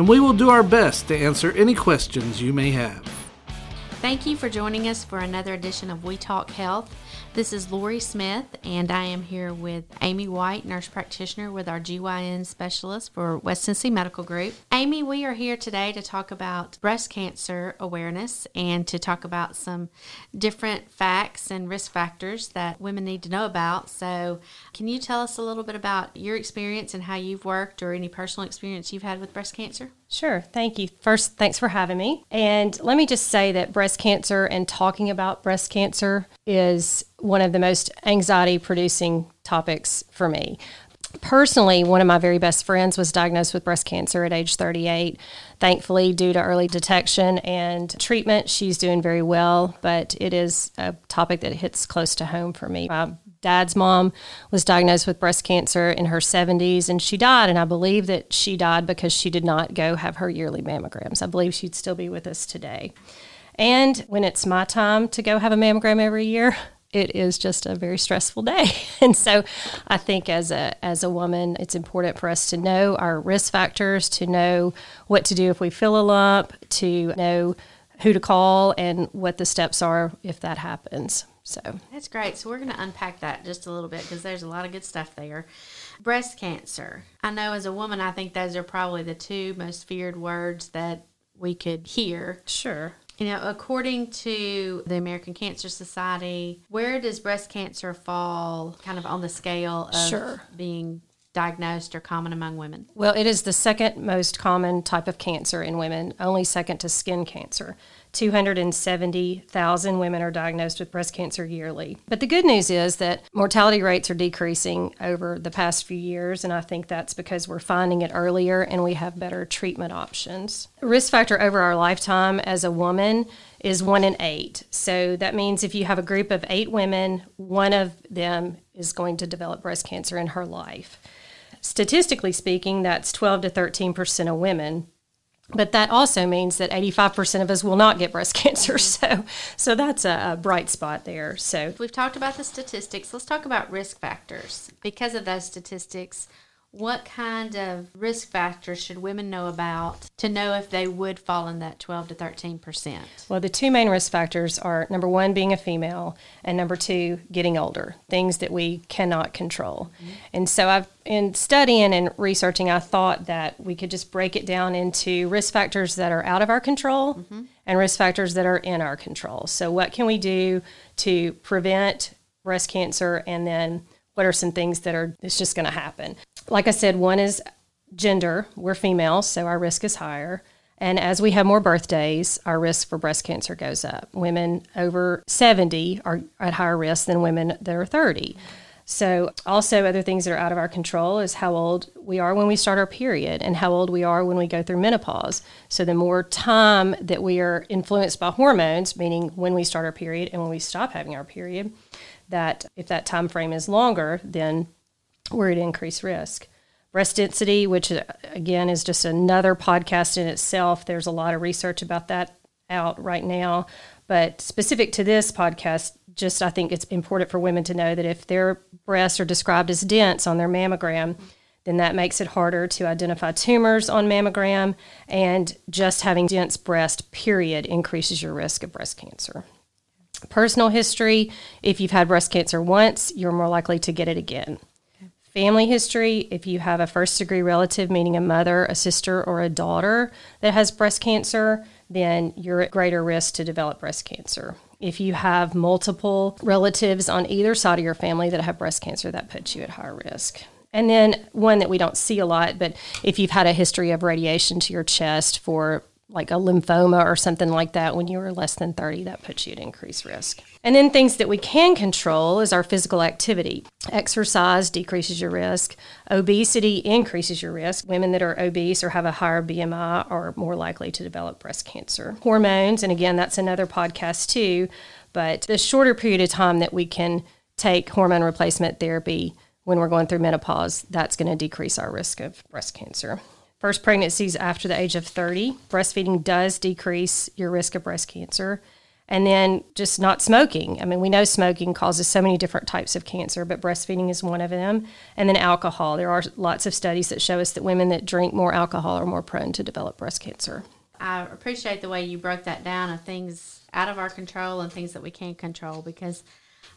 and we will do our best to answer any questions you may have. Thank you for joining us for another edition of We Talk Health. This is Lori Smith, and I am here with Amy White, nurse practitioner with our GYN specialist for West Tennessee Medical Group. Amy, we are here today to talk about breast cancer awareness and to talk about some different facts and risk factors that women need to know about. So, can you tell us a little bit about your experience and how you've worked or any personal experience you've had with breast cancer? Sure. Thank you. First, thanks for having me. And let me just say that breast cancer and talking about breast cancer is one of the most anxiety producing topics for me. Personally, one of my very best friends was diagnosed with breast cancer at age 38. Thankfully, due to early detection and treatment, she's doing very well, but it is a topic that hits close to home for me. Dad's mom was diagnosed with breast cancer in her 70s and she died. And I believe that she died because she did not go have her yearly mammograms. I believe she'd still be with us today. And when it's my time to go have a mammogram every year, it is just a very stressful day. And so I think as a as a woman, it's important for us to know our risk factors, to know what to do if we feel a lump, to know who to call and what the steps are if that happens. So that's great. So we're going to unpack that just a little bit because there's a lot of good stuff there. Breast cancer. I know as a woman, I think those are probably the two most feared words that we could hear. Sure. You know, according to the American Cancer Society, where does breast cancer fall kind of on the scale of sure. being diagnosed or common among women? Well, it is the second most common type of cancer in women, only second to skin cancer. 270,000 women are diagnosed with breast cancer yearly. But the good news is that mortality rates are decreasing over the past few years, and I think that's because we're finding it earlier and we have better treatment options. Risk factor over our lifetime as a woman is one in eight. So that means if you have a group of eight women, one of them is going to develop breast cancer in her life. Statistically speaking, that's 12 to 13 percent of women but that also means that 85% of us will not get breast cancer. Mm-hmm. So, so that's a, a, bright spot there. So we've talked about the statistics. Let's talk about risk factors. Because of those statistics, what kind of risk factors should women know about to know if they would fall in that 12 to 13 percent? Well, the two main risk factors are number one, being a female, and number two, getting older, things that we cannot control. Mm-hmm. And so, I've in studying and researching, I thought that we could just break it down into risk factors that are out of our control mm-hmm. and risk factors that are in our control. So, what can we do to prevent breast cancer, and then what are some things that are it's just going to happen like I said, one is gender. We're females, so our risk is higher. And as we have more birthdays, our risk for breast cancer goes up. Women over 70 are at higher risk than women that are 30. So, also, other things that are out of our control is how old we are when we start our period and how old we are when we go through menopause. So, the more time that we are influenced by hormones, meaning when we start our period and when we stop having our period, that if that time frame is longer, then we're at increased risk. Breast density, which uh, again is just another podcast in itself, there's a lot of research about that out right now. But specific to this podcast, just I think it's important for women to know that if their breasts are described as dense on their mammogram, then that makes it harder to identify tumors on mammogram. And just having dense breast, period, increases your risk of breast cancer. Personal history if you've had breast cancer once, you're more likely to get it again. Family history if you have a first degree relative, meaning a mother, a sister, or a daughter that has breast cancer, then you're at greater risk to develop breast cancer. If you have multiple relatives on either side of your family that have breast cancer, that puts you at higher risk. And then one that we don't see a lot, but if you've had a history of radiation to your chest for like a lymphoma or something like that when you were less than 30, that puts you at increased risk. And then things that we can control is our physical activity. Exercise decreases your risk. Obesity increases your risk. Women that are obese or have a higher BMI are more likely to develop breast cancer. Hormones, and again, that's another podcast too, but the shorter period of time that we can take hormone replacement therapy when we're going through menopause, that's going to decrease our risk of breast cancer. First pregnancies after the age of 30, breastfeeding does decrease your risk of breast cancer. And then just not smoking. I mean, we know smoking causes so many different types of cancer, but breastfeeding is one of them. And then alcohol. There are lots of studies that show us that women that drink more alcohol are more prone to develop breast cancer. I appreciate the way you broke that down of things out of our control and things that we can't control because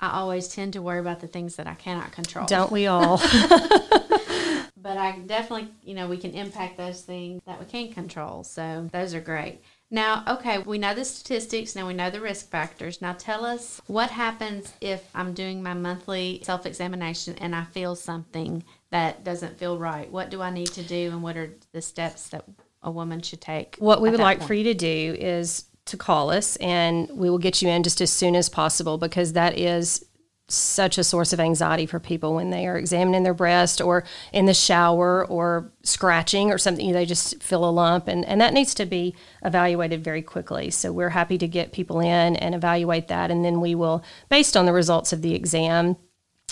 I always tend to worry about the things that I cannot control. Don't we all? but I definitely, you know, we can impact those things that we can control. So those are great. Now, okay, we know the statistics, now we know the risk factors. Now tell us what happens if I'm doing my monthly self examination and I feel something that doesn't feel right. What do I need to do and what are the steps that a woman should take? What we would like point? for you to do is to call us and we will get you in just as soon as possible because that is such a source of anxiety for people when they are examining their breast or in the shower or scratching or something they just feel a lump and, and that needs to be evaluated very quickly. So we're happy to get people in and evaluate that and then we will based on the results of the exam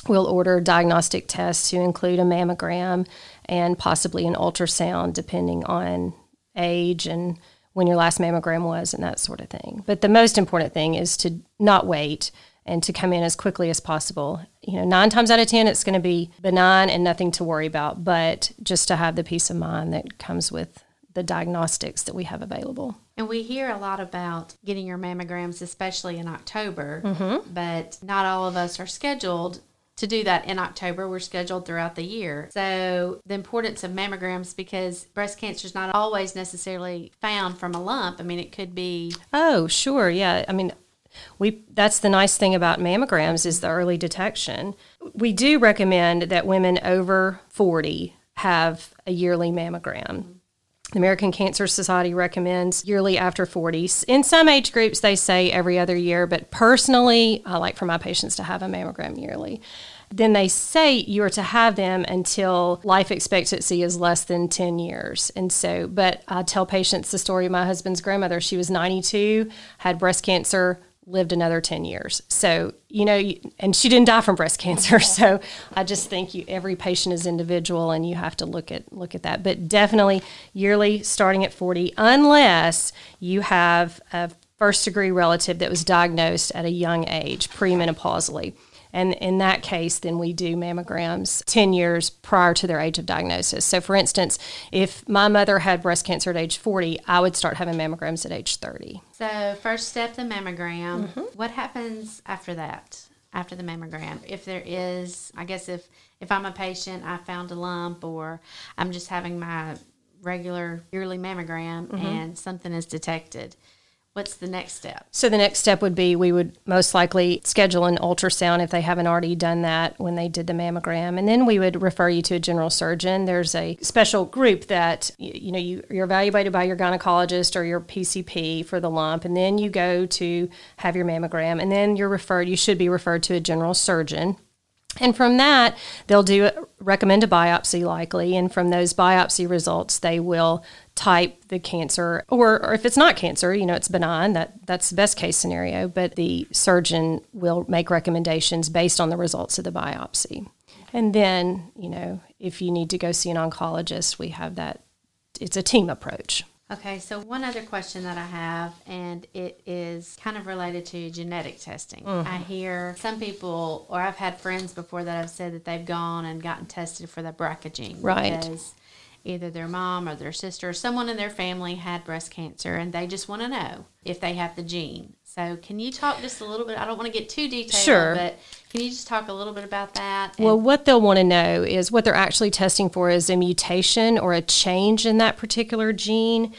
we'll order diagnostic tests to include a mammogram and possibly an ultrasound depending on age and when your last mammogram was and that sort of thing but the most important thing is to not wait and to come in as quickly as possible. You know, nine times out of 10, it's going to be benign and nothing to worry about, but just to have the peace of mind that comes with the diagnostics that we have available. And we hear a lot about getting your mammograms, especially in October, mm-hmm. but not all of us are scheduled to do that in October. We're scheduled throughout the year. So, the importance of mammograms because breast cancer is not always necessarily found from a lump. I mean, it could be. Oh, sure. Yeah. I mean, we that's the nice thing about mammograms is the early detection. We do recommend that women over 40 have a yearly mammogram. The American Cancer Society recommends yearly after 40. In some age groups, they say every other year, but personally, I like for my patients to have a mammogram yearly. Then they say you are to have them until life expectancy is less than 10 years. And so, but I tell patients the story of my husband's grandmother. She was 92, had breast cancer, lived another 10 years. So, you know, and she didn't die from breast cancer. So I just think you, every patient is individual and you have to look at, look at that. But definitely yearly starting at 40, unless you have a first degree relative that was diagnosed at a young age, premenopausally. And in that case, then we do mammograms 10 years prior to their age of diagnosis. So, for instance, if my mother had breast cancer at age 40, I would start having mammograms at age 30. So, first step, the mammogram. Mm-hmm. What happens after that? After the mammogram, if there is, I guess if if I'm a patient, I found a lump, or I'm just having my regular yearly mammogram mm-hmm. and something is detected What's the next step? So the next step would be we would most likely schedule an ultrasound if they haven't already done that when they did the mammogram, and then we would refer you to a general surgeon. There's a special group that you know you, you're evaluated by your gynecologist or your PCP for the lump, and then you go to have your mammogram, and then you're referred. You should be referred to a general surgeon and from that, they'll do recommend a biopsy likely, and from those biopsy results, they will type the cancer, or, or if it's not cancer, you know, it's benign. That that's the best case scenario. But the surgeon will make recommendations based on the results of the biopsy. And then, you know, if you need to go see an oncologist, we have that. It's a team approach. Okay, so one other question that I have, and it is kind of related to genetic testing. Mm-hmm. I hear some people, or I've had friends before that have said that they've gone and gotten tested for the BRCA gene. Right. Because either their mom or their sister or someone in their family had breast cancer and they just want to know if they have the gene. So, can you talk just a little bit? I don't want to get too detailed, sure. but can you just talk a little bit about that? well, what they'll want to know is what they're actually testing for is a mutation or a change in that particular gene.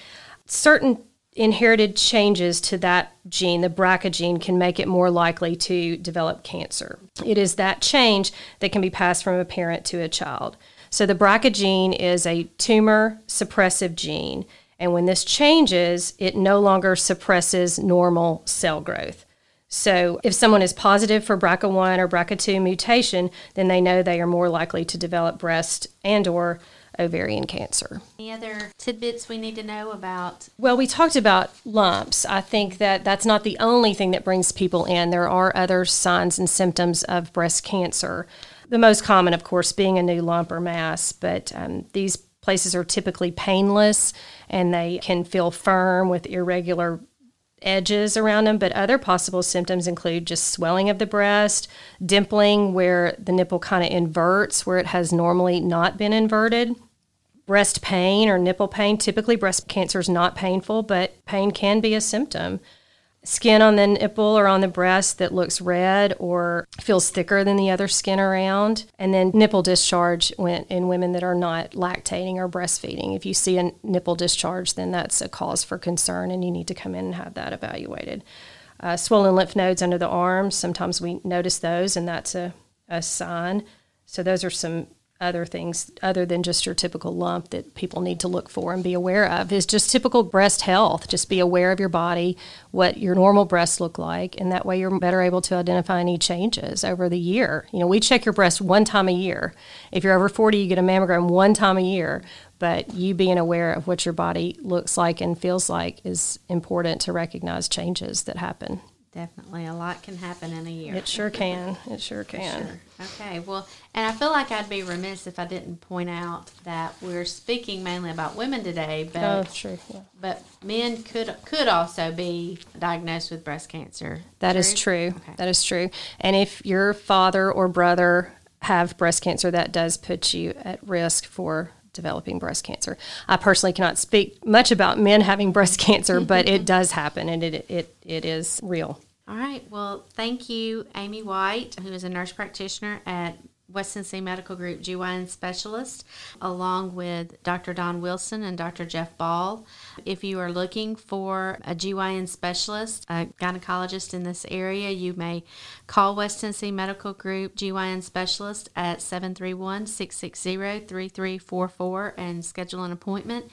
Certain inherited changes to that gene, the BRCA gene, can make it more likely to develop cancer. It is that change that can be passed from a parent to a child. So the BRCA gene is a tumor suppressive gene, And when this changes, it no longer suppresses normal cell growth. So, if someone is positive for BRCA1 or BRCA2 mutation, then they know they are more likely to develop breast and or ovarian cancer. Any other tidbits we need to know about? Well, we talked about lumps. I think that that's not the only thing that brings people in. There are other signs and symptoms of breast cancer. The most common, of course, being a new lump or mass, but um, these places are typically painless and they can feel firm with irregular edges around them, but other possible symptoms include just swelling of the breast, dimpling where the nipple kind of inverts where it has normally not been inverted, breast pain or nipple pain. Typically, breast cancer is not painful, but pain can be a symptom skin on the nipple or on the breast that looks red or feels thicker than the other skin around. And then nipple discharge in women that are not lactating or breastfeeding. If you see a nipple discharge, then that's a cause for concern and you need to come in and have that evaluated. Uh, swollen lymph nodes under the arms, sometimes we notice those and that's a, a sign. So those are some other things other than just your typical lump that people need to look for and be aware of is just typical breast health. Just be aware of your body, what your normal breasts look like, and that way you're better able to identify any changes over the year. You know, we check your breasts one time a year. If you're over 40, you get a mammogram one time a year, but you being aware of what your body looks like and feels like is important to recognize changes that happen. Definitely. A lot can happen in a year. It sure can. It sure can. Sure. Okay. Well, and I feel like I'd be remiss if I didn't point out that we're speaking mainly about women today, but oh, true. Yeah. but men could could also be diagnosed with breast cancer. That true? is true. Okay. That is true. And if your father or brother have breast cancer, that does put you at risk for developing breast cancer. I personally cannot speak much about men having breast cancer, but it does happen and it, it, it is real. All right. Well, thank you, Amy White, who is a nurse practitioner at West Tennessee Medical Group GYN specialist, along with Dr. Don Wilson and Dr. Jeff Ball. If you are looking for a GYN specialist, a gynecologist in this area, you may call West Tennessee Medical Group GYN specialist at 731 660 3344 and schedule an appointment.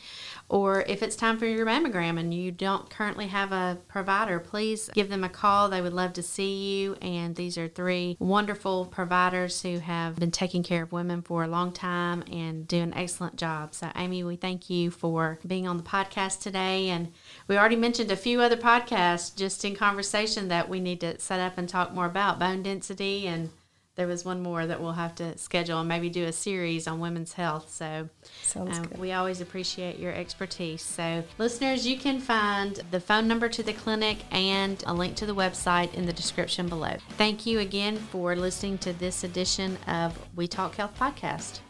Or if it's time for your mammogram and you don't currently have a provider, please give them a call. They would love to see you. And these are three wonderful providers who have been taking care of women for a long time and do an excellent job. So, Amy, we thank you for being on the podcast today. And we already mentioned a few other podcasts just in conversation that we need to set up and talk more about bone density and there was one more that we'll have to schedule and maybe do a series on women's health. So um, we always appreciate your expertise. So, listeners, you can find the phone number to the clinic and a link to the website in the description below. Thank you again for listening to this edition of We Talk Health podcast.